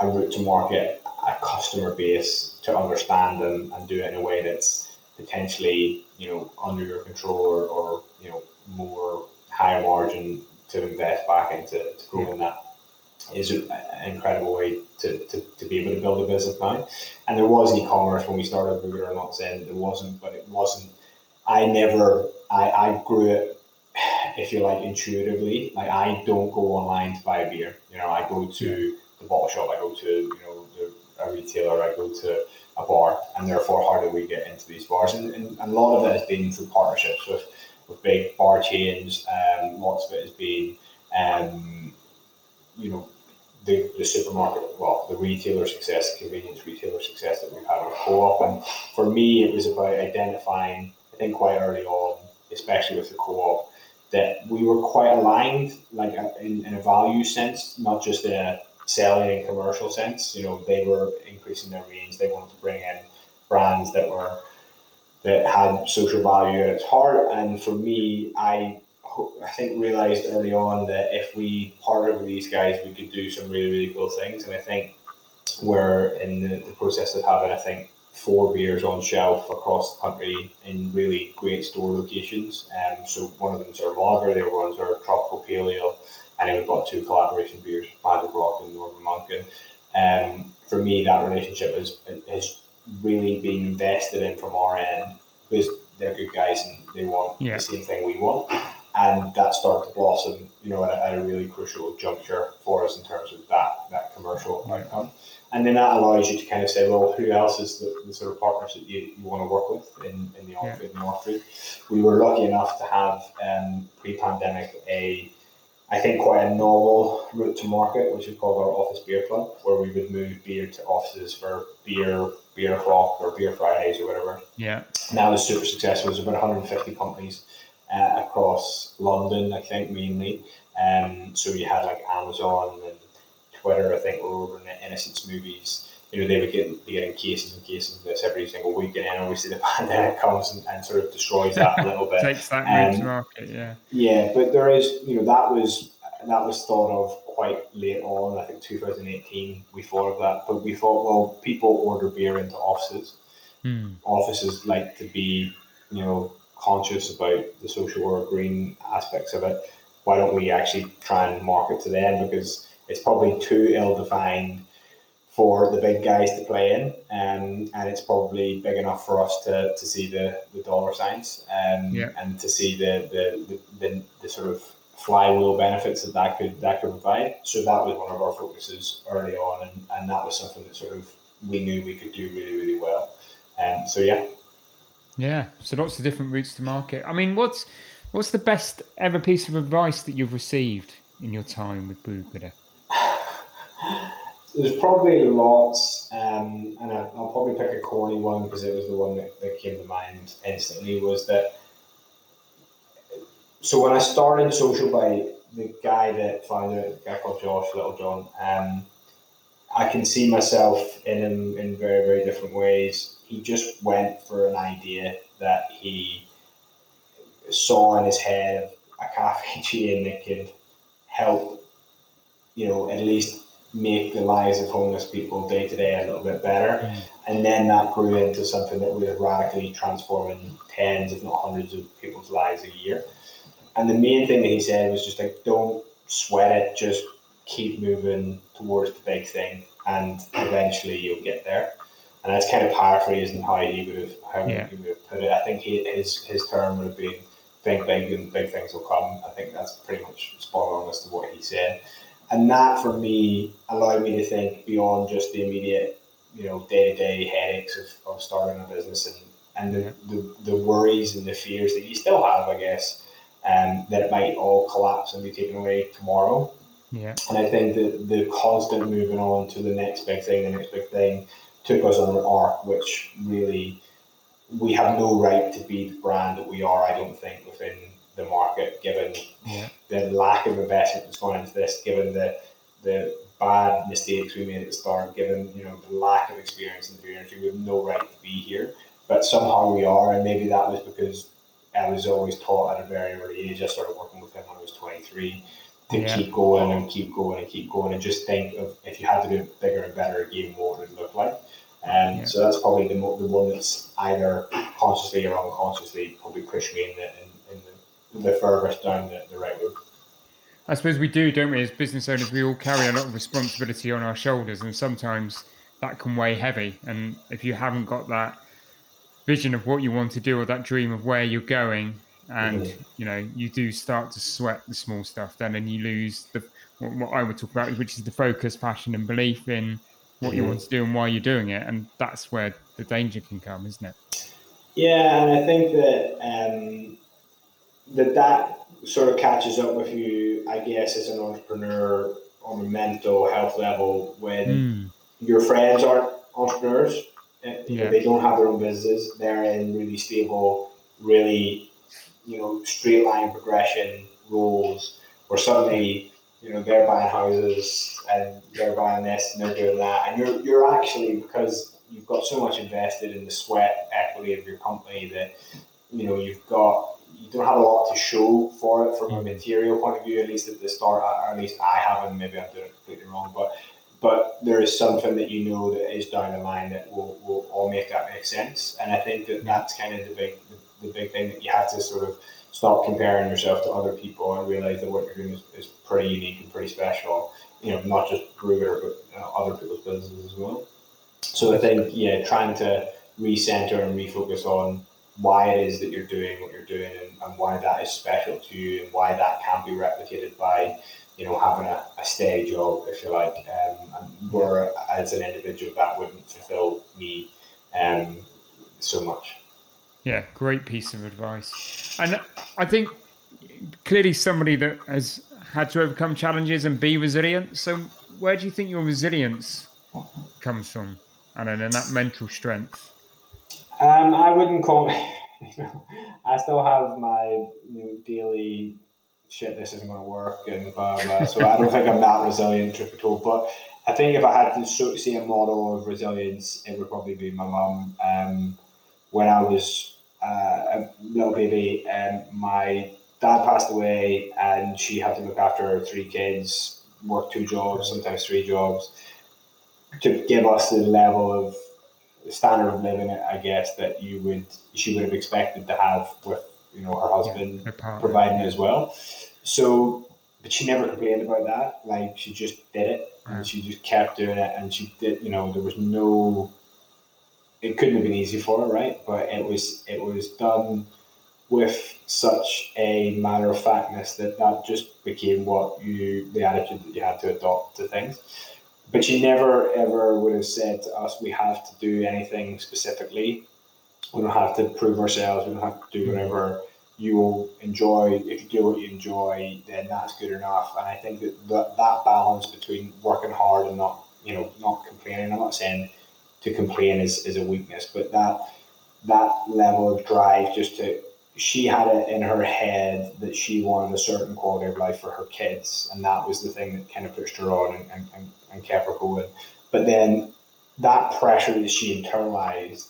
a route to market, a customer base to understand them and do it in a way that's potentially you know under your control or, or you know more higher margin to invest back into to growing that is an incredible way to, to, to be able to build a business now. And there was e-commerce when we started. We were not saying there wasn't, but it wasn't. I never. I, I grew it if you like, intuitively. Like I don't go online to buy beer. You know, I go to the bottle shop. I go to you know the, a retailer. I go to a bar, and therefore, how do we get into these bars? And, and, and a lot of it has been through partnerships with with big bar chains. Um, lots of it has been. Um, you know, the, the supermarket, well, the retailer success, convenience retailer success that we've had with co-op. And for me, it was about identifying, I think quite early on, especially with the co-op, that we were quite aligned, like uh, in, in a value sense, not just in a selling and commercial sense. You know, they were increasing their range. They wanted to bring in brands that were that had social value at its heart. And for me, I I think realized early on that if we partnered with these guys, we could do some really really cool things. And I think we're in the, the process of having I think four beers on shelf across the country in really great store locations. Um, so one of them's our lager, the other one's our tropical pale ale, and then we've got two collaboration beers, Magic Rock and Northern Monk. And um, for me, that relationship has has really been invested in from our end because they're good guys and they want yeah. the same thing we want and that started to blossom, you know, at a, really crucial juncture for us in terms of that that commercial outcome. And then that allows you to kind of say, well, who else is the, the sort of partners that you, you want to work with in, in the yeah. in the off We were lucky enough to have um, pre-pandemic a I think quite a novel route to market, which is called our office beer club, where we would move beer to offices for beer, beer o'clock or beer Fridays or whatever. Yeah. And that was super successful. There's about 150 companies uh, across London, I think mainly. Um, so you had like Amazon and Twitter, I think, were over in the Innocent smoothies. You know, they were get be getting cases and cases of this every single week, and then obviously the [LAUGHS] pandemic comes and, and sort of destroys that a little bit. [LAUGHS] Takes that um, market, yeah. Yeah, but there is, you know, that was that was thought of quite late on. I think 2018 we thought of that, but we thought, well, people order beer into offices. Hmm. Offices like to be, you know, conscious about the social or green aspects of it, why don't we actually try and market to them? Because it's probably too ill defined for the big guys to play in, um, and it's probably big enough for us to, to see the, the dollar signs um, yeah. and to see the, the, the, the, the sort of flywheel benefits that that could that could provide. So that was one of our focuses early on, and, and that was something that sort of we knew we could do really really well. Um, so yeah, yeah, so lots of different routes to market. I mean, what's what's the best ever piece of advice that you've received in your time with Brewgooder? [SIGHS] There's probably lots, um, and I, will probably pick a corny one because it was the one that, that came to mind instantly. Was that so when I started Social Bite, the guy that founded it, a guy called Josh Littlejohn, um, I can see myself in him in very, very different ways. He just went for an idea that he saw in his head a cafe [LAUGHS] chain that could help, you know, at least make the lives of homeless people day to day a little bit better. Mm. And then that grew into something that was radically transforming tens, if not hundreds, of people's lives a year. And the main thing that he said was just like, don't sweat it, just keep moving towards the big thing, and eventually you'll get there. And that's kind of paraphrasing how he would have how yeah. he would have put it. I think he, his his term would have been think big and big things will come. I think that's pretty much spot on as to what he said. And that for me allowed me to think beyond just the immediate, you know, day to day headaches of, of starting a business and, and the, the, the worries and the fears that you still have, I guess, um, that it might all collapse and be taken away tomorrow. Yeah. And I think that the constant moving on to the next big thing, the next big thing, took us on an arc which really we have no right to be the brand that we are, I don't think, within the market, given yeah. the lack of investment that's gone into this, given the the bad mistakes we made at the start, given you know the lack of experience in the beer industry, we have no right to be here. But somehow we are, and maybe that was because I was always taught at a very early age. I started working with him when I was 23 to yeah. keep going and keep going and keep going and just think of if you had to do it bigger and better again, what would it look like? And um, yeah. so that's probably the, the one that's either consciously or unconsciously probably pushed me in the, in, in the, the furthest down the, the right road. I suppose we do, don't we? As business owners, we all carry a lot of responsibility on our shoulders, and sometimes that can weigh heavy. And if you haven't got that vision of what you want to do or that dream of where you're going, and mm-hmm. you know you do start to sweat the small stuff, then and you lose the what I would talk about, which is the focus, passion, and belief in what you want to do and why you're doing it, and that's where the danger can come, isn't it? Yeah, and I think that um, that that sort of catches up with you, I guess, as an entrepreneur on a mental health level when mm. your friends aren't entrepreneurs. Eh, yeah. They don't have their own businesses. They're in really stable, really, you know, straight line progression roles where suddenly, you know, they're buying houses and they're buying this and they're doing that. And you're, you're actually, because you've got so much invested in the sweat equity of your company that, you know, you've got you don't have a lot to show for it from a mm. material point of view, at least at the start, or at least I haven't. Maybe I'm doing it completely wrong, but but there is something that you know that is down the line that will, will all make that make sense. And I think that mm. that's kind of the big the, big thing that you have to sort of stop comparing yourself to other people and realize that what you're doing is, is pretty unique and pretty special. You know, not just Brewgooder, but you know, other people's businesses as well. So I think yeah, trying to recenter and refocus on why it is that you're doing what you're doing and, and why that is special to you and why that can't be replicated by you know having a, a steady job if you like um, and where as an individual that wouldn't fulfill me um, so much yeah great piece of advice and i think clearly somebody that has had to overcome challenges and be resilient so where do you think your resilience comes from and then that mental strength um, I wouldn't call. [LAUGHS] I still have my you know, daily shit. This isn't going to work, and blah, blah. so I don't think I'm that resilient trip at all. But I think if I had to see a model of resilience, it would probably be my mum. When I was uh, a little baby, um, my dad passed away, and she had to look after three kids, work two jobs, sometimes three jobs, to give us the level of standard of living, I guess, that you would she would have expected to have with you know her husband yeah, providing as well. So, but she never complained about that. Like she just did it, and she just kept doing it, and she did. You know, there was no. It couldn't have been easy for her, right? But it was. It was done with such a matter of factness that that just became what you the attitude that you had to adopt to things but she never ever would have said to us, we have to do anything specifically. We don't have to prove ourselves. We don't have to do mm-hmm. whatever you will enjoy. If you do what you enjoy, then that's good enough. And I think that that, that balance between working hard and not, you know, not complaining. I'm not saying to complain is, is a weakness, but that that level of drive just to she had it in her head that she wanted a certain quality of life for her kids, and that was the thing that kind of pushed her on and, and, and kept her going. But then that pressure that she internalized,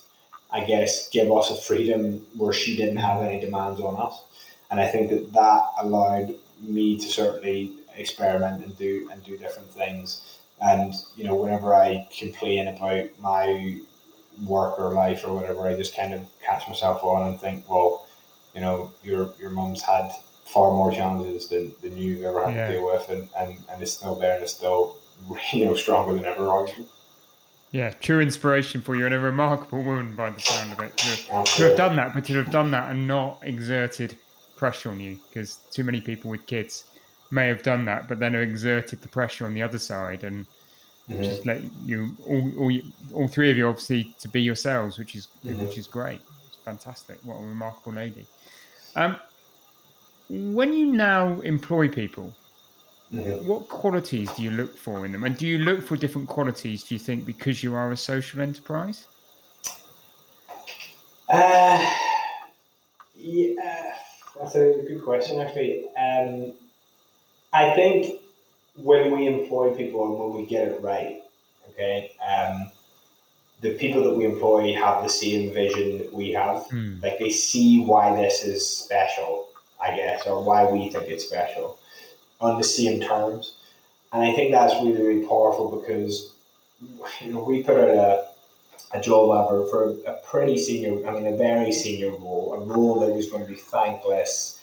I guess, gave us a freedom where she didn't have any demands on us, and I think that that allowed me to certainly experiment and do and do different things. And you know, whenever I complain about my work or life or whatever, I just kind of catch myself on and think, well you know, your your mum's had far more challenges than, than you've ever had yeah. to deal with, and, and, and it's still there and it's still [LAUGHS] you know stronger than ever. Arguably. Yeah, true inspiration for you and a remarkable woman by the sound of it. To, to have done that, but to have done that and not exerted pressure on you, because too many people with kids may have done that, but then exerted the pressure on the other side and mm-hmm. just let you all, all, all three of you obviously to be yourselves, which is mm-hmm. which is great. It's fantastic. What a remarkable lady. Um, when you now employ people, mm-hmm. what qualities do you look for in them? And do you look for different qualities, do you think, because you are a social enterprise? Uh, yeah, that's a good question, actually. Um, I think when we employ people and when we get it right, okay, um, the people that we employ have the same vision that we have. Mm. Like they see why this is special, I guess, or why we think it's special on the same terms. And I think that's really, really powerful because you know we put out a, a job advert for a pretty senior, I mean a very senior role, a role that was going to be thankless,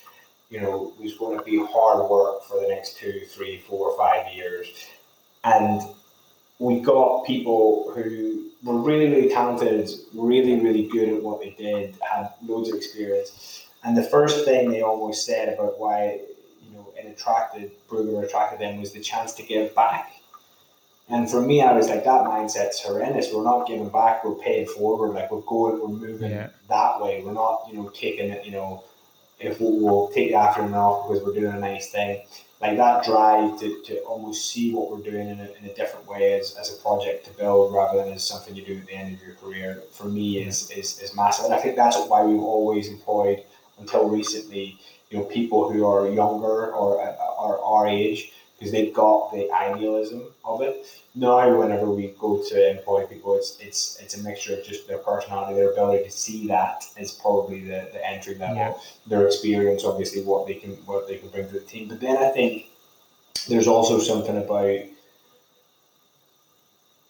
you know, was going to be hard work for the next two, three, four, five years. And we got people who were really, really talented, really, really good at what they did, had loads of experience. And the first thing they always said about why, you know, it attracted Brewgooder attracted them was the chance to give back. And for me, I was like, that mindset's horrendous. We're not giving back. We're paying forward. Like we're going, we're moving yeah. that way. We're not, you know, taking it, you know, if we'll, we'll take the afternoon off because we're doing a nice thing. Like that drive to, to almost see what we're doing in a, in a different way as, as a project to build rather than as something you do at the end of your career, for me is, is, is massive. And I think that's why we've always employed until recently, you know, people who are younger or uh, are our age because they've got the idealism of it. Now, whenever we go to employ people, it's it's it's a mixture of just their personality, their ability to see that is probably the, the entry level. Yeah. Their experience, obviously, what they can what they can bring to the team. But then I think there's also something about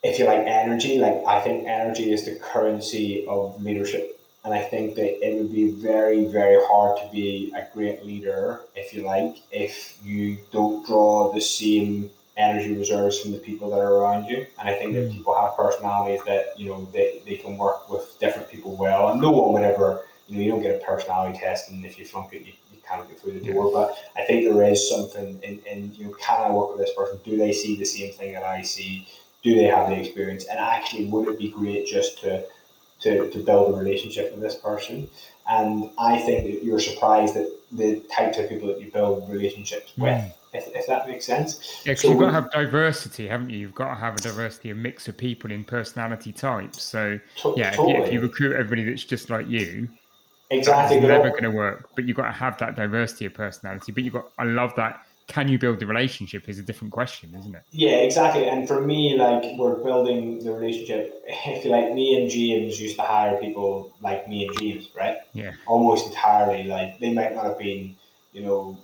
if you like energy, like I think energy is the currency of leadership and I think that it would be very, very hard to be a great leader, if you like, if you don't draw the same energy reserves from the people that are around you. And I think that hmm. people have personalities that, you know, they, they can work with different people well. And no one would ever, you know, you don't get a personality test and if you flunk it, you, you can't get through the door. But I think there is something in, in, you know, can I work with this person? Do they see the same thing that I see? Do they have the experience? And actually, would it be great just to to, to build a relationship with this person. And I think that you're surprised at the types of people that you build relationships hmm. with. If, if, that makes sense. Yeah, because so you've got to have diversity, haven't you? You've got to have a diversity, a mix of people in personality types. So, to- yeah, totally. if, you, if, you, recruit everybody that's just like you, exactly, it's never going to work. But you've got to have that diversity of personality. But you've got, I love that can you build the relationship is a different question, isn't it? Yeah, exactly. And for me, like we're building the relationship. [LAUGHS] If you like, me and James used to hire people like me and James, right? Yeah. Almost entirely. Like they might not have been, you know,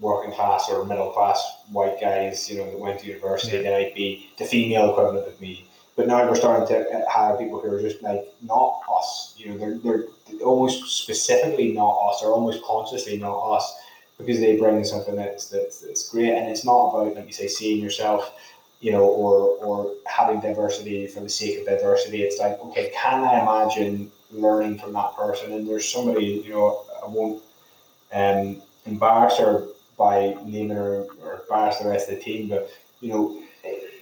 working class or middle class white guys, you know, that went to university. Yeah. They might be the female equivalent of me. But now we're starting to hire people who are just like not us. You know, they're they're almost specifically not us, or almost consciously not us because they bring something that's, that's, that's great. And it's not about, like you say, seeing yourself, you know, or, or having diversity for the sake of diversity. It's like, okay, can I imagine learning from that person? And there's somebody, you know, I won't um, embarrass her by naming her or embarrass the rest of the team, but, you know,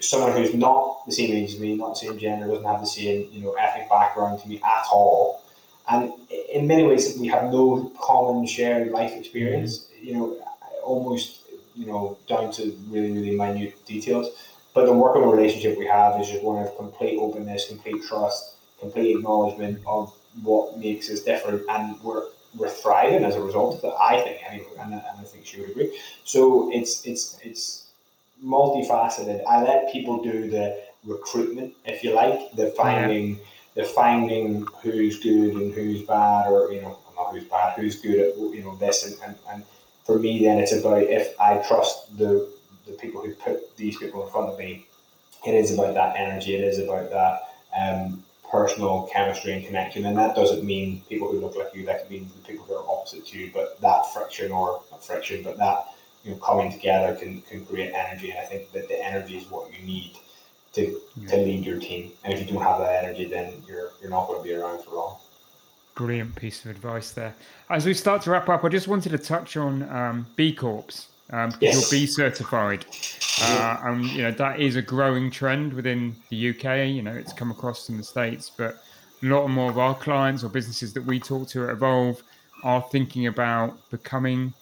someone who's not the same age as me, not the same gender, doesn't have the same, you know, ethnic background to me at all. And in many ways, we have no common shared life experience you know, almost, you know, down to really, really minute details. But the working relationship we have is just one of complete openness, complete trust, complete acknowledgement of what makes us different, and we're we're thriving as a result of it. I think anyway, and, and I think she would agree. So it's it's it's multifaceted. I let people do the recruitment, if you like, the finding yeah. the finding who's good and who's bad, or you know, not who's bad, who's good at you know this, and, and, and for me, then it's about if I trust the the people who put these people in front of me. It is about that energy. It is about that um, personal chemistry and connection, and that doesn't mean people who look like you. That can mean the people who are opposite to you. But that friction, or not friction, but that you know coming together can can create energy. And I think that the energy is what you need to, to lead your team. And if you don't have that energy, then you're you're not going to be around for long. Brilliant piece of advice there. As we start to wrap up, I just wanted to touch on um, B Corps um, because yes. you're B certified, uh, and you know that is a growing trend within the UK. You know, it's come across in the states, but a lot more of our clients or businesses that we talk to at Evolve are thinking about becoming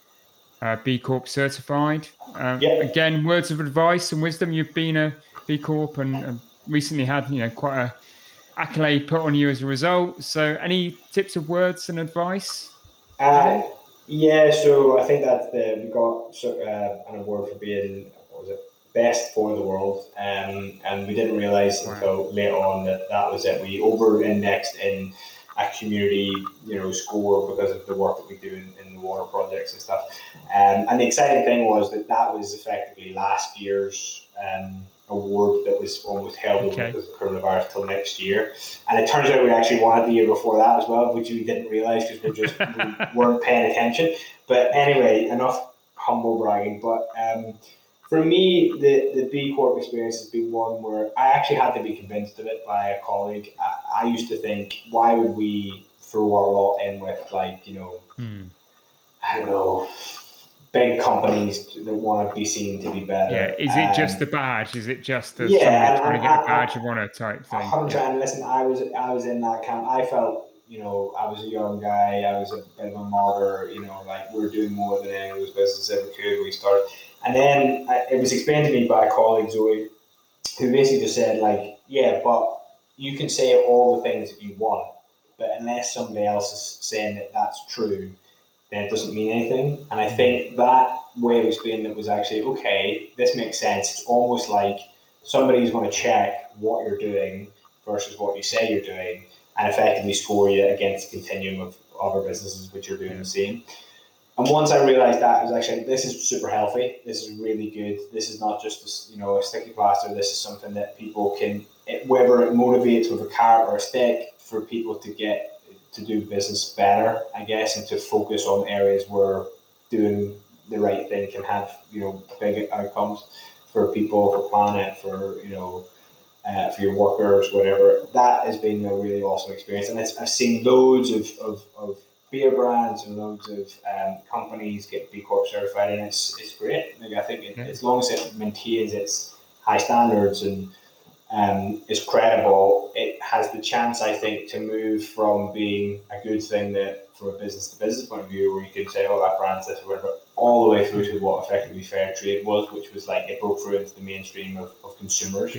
uh, B Corp certified. Uh. Again, words of advice and wisdom. You've been a B Corp and, and recently had you know quite a accolade put on you as a result. So, any tips of words and advice? Uh, yeah, so I think that the, we got uh, an award for being what was it best for the world, um, and we didn't realize wow. until later on that that was it. We over-indexed in a community, you know, score because of the work that we do in, in the water projects and stuff. Um, and the exciting thing was that that was effectively last year's. Um, award that was almost held okay. over because of coronavirus till next year. And it turns out we actually won it the year before that as well, which we didn't realize because we just we [LAUGHS] weren't paying attention. But anyway, enough humble bragging. But um, for me, the, the B Corp experience has been one where I actually had to be convinced of it by a colleague. I, I used to think, why would we throw our lot in with like, you know, hmm. I don't know, big companies that want to be seen to be better. Yeah, is it um, just the badge? Is it just the yeah, trying to get a badge you want to type thing? Yeah. and listen, I was I was in that camp. I felt you know, I was a young guy, I was a bit of a martyr, you know, like we are doing more than any of those businesses ever could. We started, and then I, it was explained to me by a colleague, Zoe, who basically just said, like, yeah, but you can say all the things that you want, but unless somebody else is saying that that's true, then it doesn't mean anything. And I mm. think that way of explaining it was actually okay. This makes sense. It's almost like somebody's going to check what you're doing versus what you say you're doing, and effectively score you against the continuum of other businesses which you're doing the same. And once I realized that, I was actually this is super healthy. This is really good. This is not just you know a sticky plaster. This is something that people can, whether it motivates with a carrot or a stick, for people to get to do business better, I guess, and to focus on areas where doing the right thing can have you know big outcomes for people, for planet, for you know, uh, for your workers, whatever. That has been a really awesome experience, and I've seen loads of, of, of beer brands and loads of um, companies get B Corp certified, and it's it's great. Like I think it, as long as it maintains its high standards and um, is credible, has the chance, I think, to move from being a good thing that, from a business to business point of view, where you could say, "Oh, that brand's this," or whatever, all the way through to what effectively fair trade was, which was like it broke through into the mainstream of, of consumers.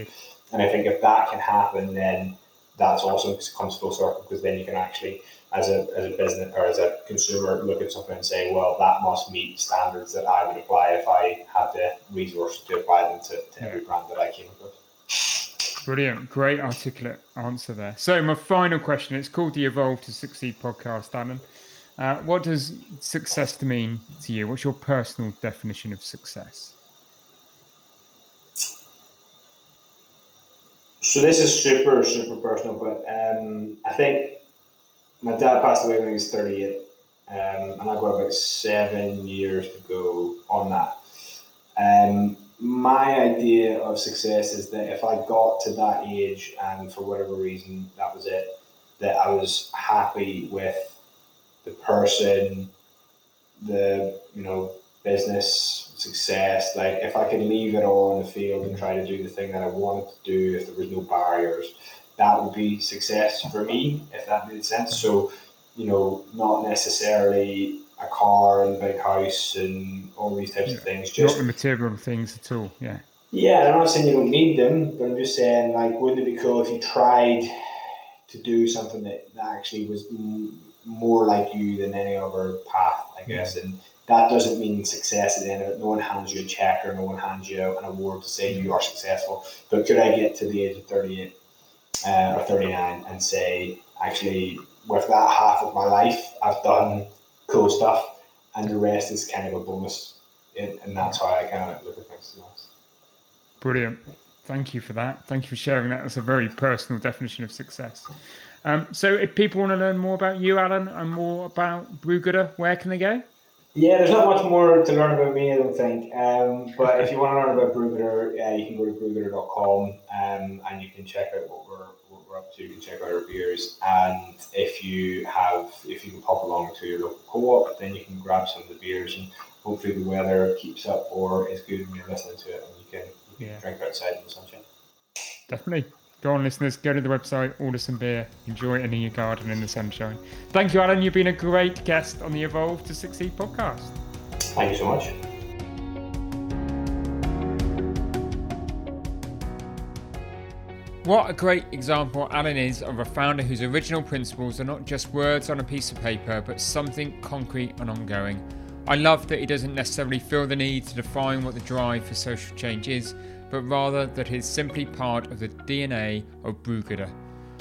And I think if that can happen, then that's awesome because it comes full circle because then you can actually, as a, as a business or as a consumer, look at something and say, well, that must meet standards that I would apply if I had the resources to apply them to, to every brand that I came across. Brilliant. Great articulate answer there. So, my final question it's called the Evolve to Succeed podcast, Alan. Uh, what does success mean to you? What's your personal definition of success? So this is super, super personal, but um, I think my dad passed away when he was 38, um, and I've got about seven years to go on that. Um, my idea of success is that if I got to that age and for whatever reason that was it, that I was happy with the person, the you know business success. Like if I could leave it all in the field and try to do the thing that I wanted to do, if there was no barriers, that would be success for me. If that made sense. So you know, not necessarily a car and a big house and all these types yeah. of things. Just not the material things at all. Yeah. Yeah, I'm not saying you don't need them, but I'm just saying, like, wouldn't it be cool if you tried to do something that, actually was more like you than any other path, I guess. And that doesn't mean success at the end of it. No one hands you a check or no one hands you an award to say you are successful. But could I get to the age of 38 uh, or 39 and say, actually, with that half of my life, I've done cool stuff and the rest is kind of a bonus. And, and that's how I kind of look at things. Brilliant. Thank you for that. Thank you for sharing that. That's a very personal definition of success. Um, so, if people want to learn more about you, Alan, and more about Brewgooder, where can they go? Yeah, there's not much more to learn about me, I don't think. Um, but if you want to learn about Brewgooder, uh, you can go to brewgooder.com um, and you can check out what we're, what we're up to. You can check out our beers. And if you have, if you can pop along to your local co-op, then you can grab some of the beers and hopefully the weather keeps up or is good when you're listening to it and you can, you can yeah. drink outside in the sunshine. Definitely. Go on, listeners, go to the website, order some beer, enjoy it in your garden in the sunshine. Thank you, Alan. You've been a great guest on the Evolve to Succeed podcast. Thank you so much. What a great example Alan is of a founder whose original principles are not just words on a piece of paper, but something concrete and ongoing. I love that he doesn't necessarily feel the need to define what the drive for social change is, but rather that it is simply part of the DNA of Brewgooder.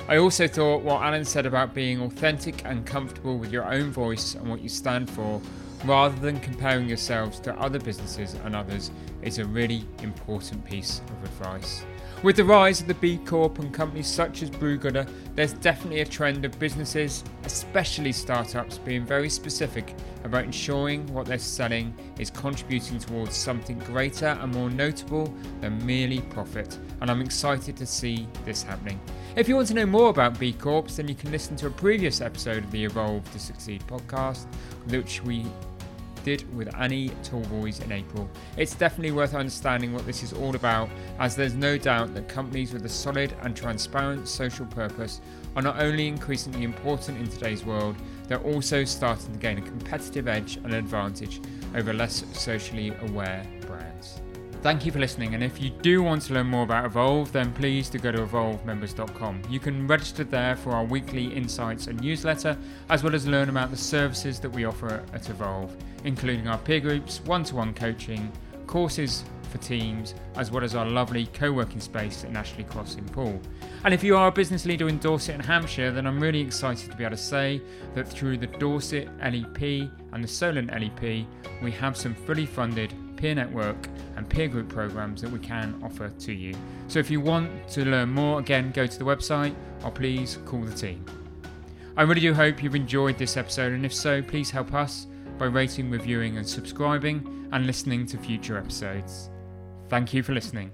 I also thought what Alan said about being authentic and comfortable with your own voice and what you stand for, rather than comparing yourselves to other businesses and others, is a really important piece of advice. With the rise of the B Corp and companies such as Brewgooder, there's definitely a trend of businesses, especially startups, being very specific about ensuring what they're selling is contributing towards something greater and more notable than merely profit. And I'm excited to see this happening. If you want to know more about B Corps, then you can listen to a previous episode of the Evolve to Succeed podcast, which we did with Annie Tallboys in April. It's definitely worth understanding what this is all about, as there's no doubt that companies with a solid and transparent social purpose are not only increasingly important in today's world, they're also starting to gain a competitive edge and advantage over less socially aware brands. Thank you for listening, and if you do want to learn more about Evolve, then please do go to evolvemembers.com. You can register there for our weekly insights and newsletter, as well as learn about the services that we offer at Evolve, including our peer groups, one to one coaching, courses for teams, as well as our lovely co working space at Ashley Cross in Poole. And if you are a business leader in Dorset and Hampshire, then I'm really excited to be able to say that through the Dorset LEP and the Solent LEP, we have some fully funded peer network and peer group programs that we can offer to you. So if you want to learn more, again, go to the website or please call the team. I really do hope you've enjoyed this episode, and if so, please help us by rating, reviewing, and subscribing and listening to future episodes. Thank you for listening.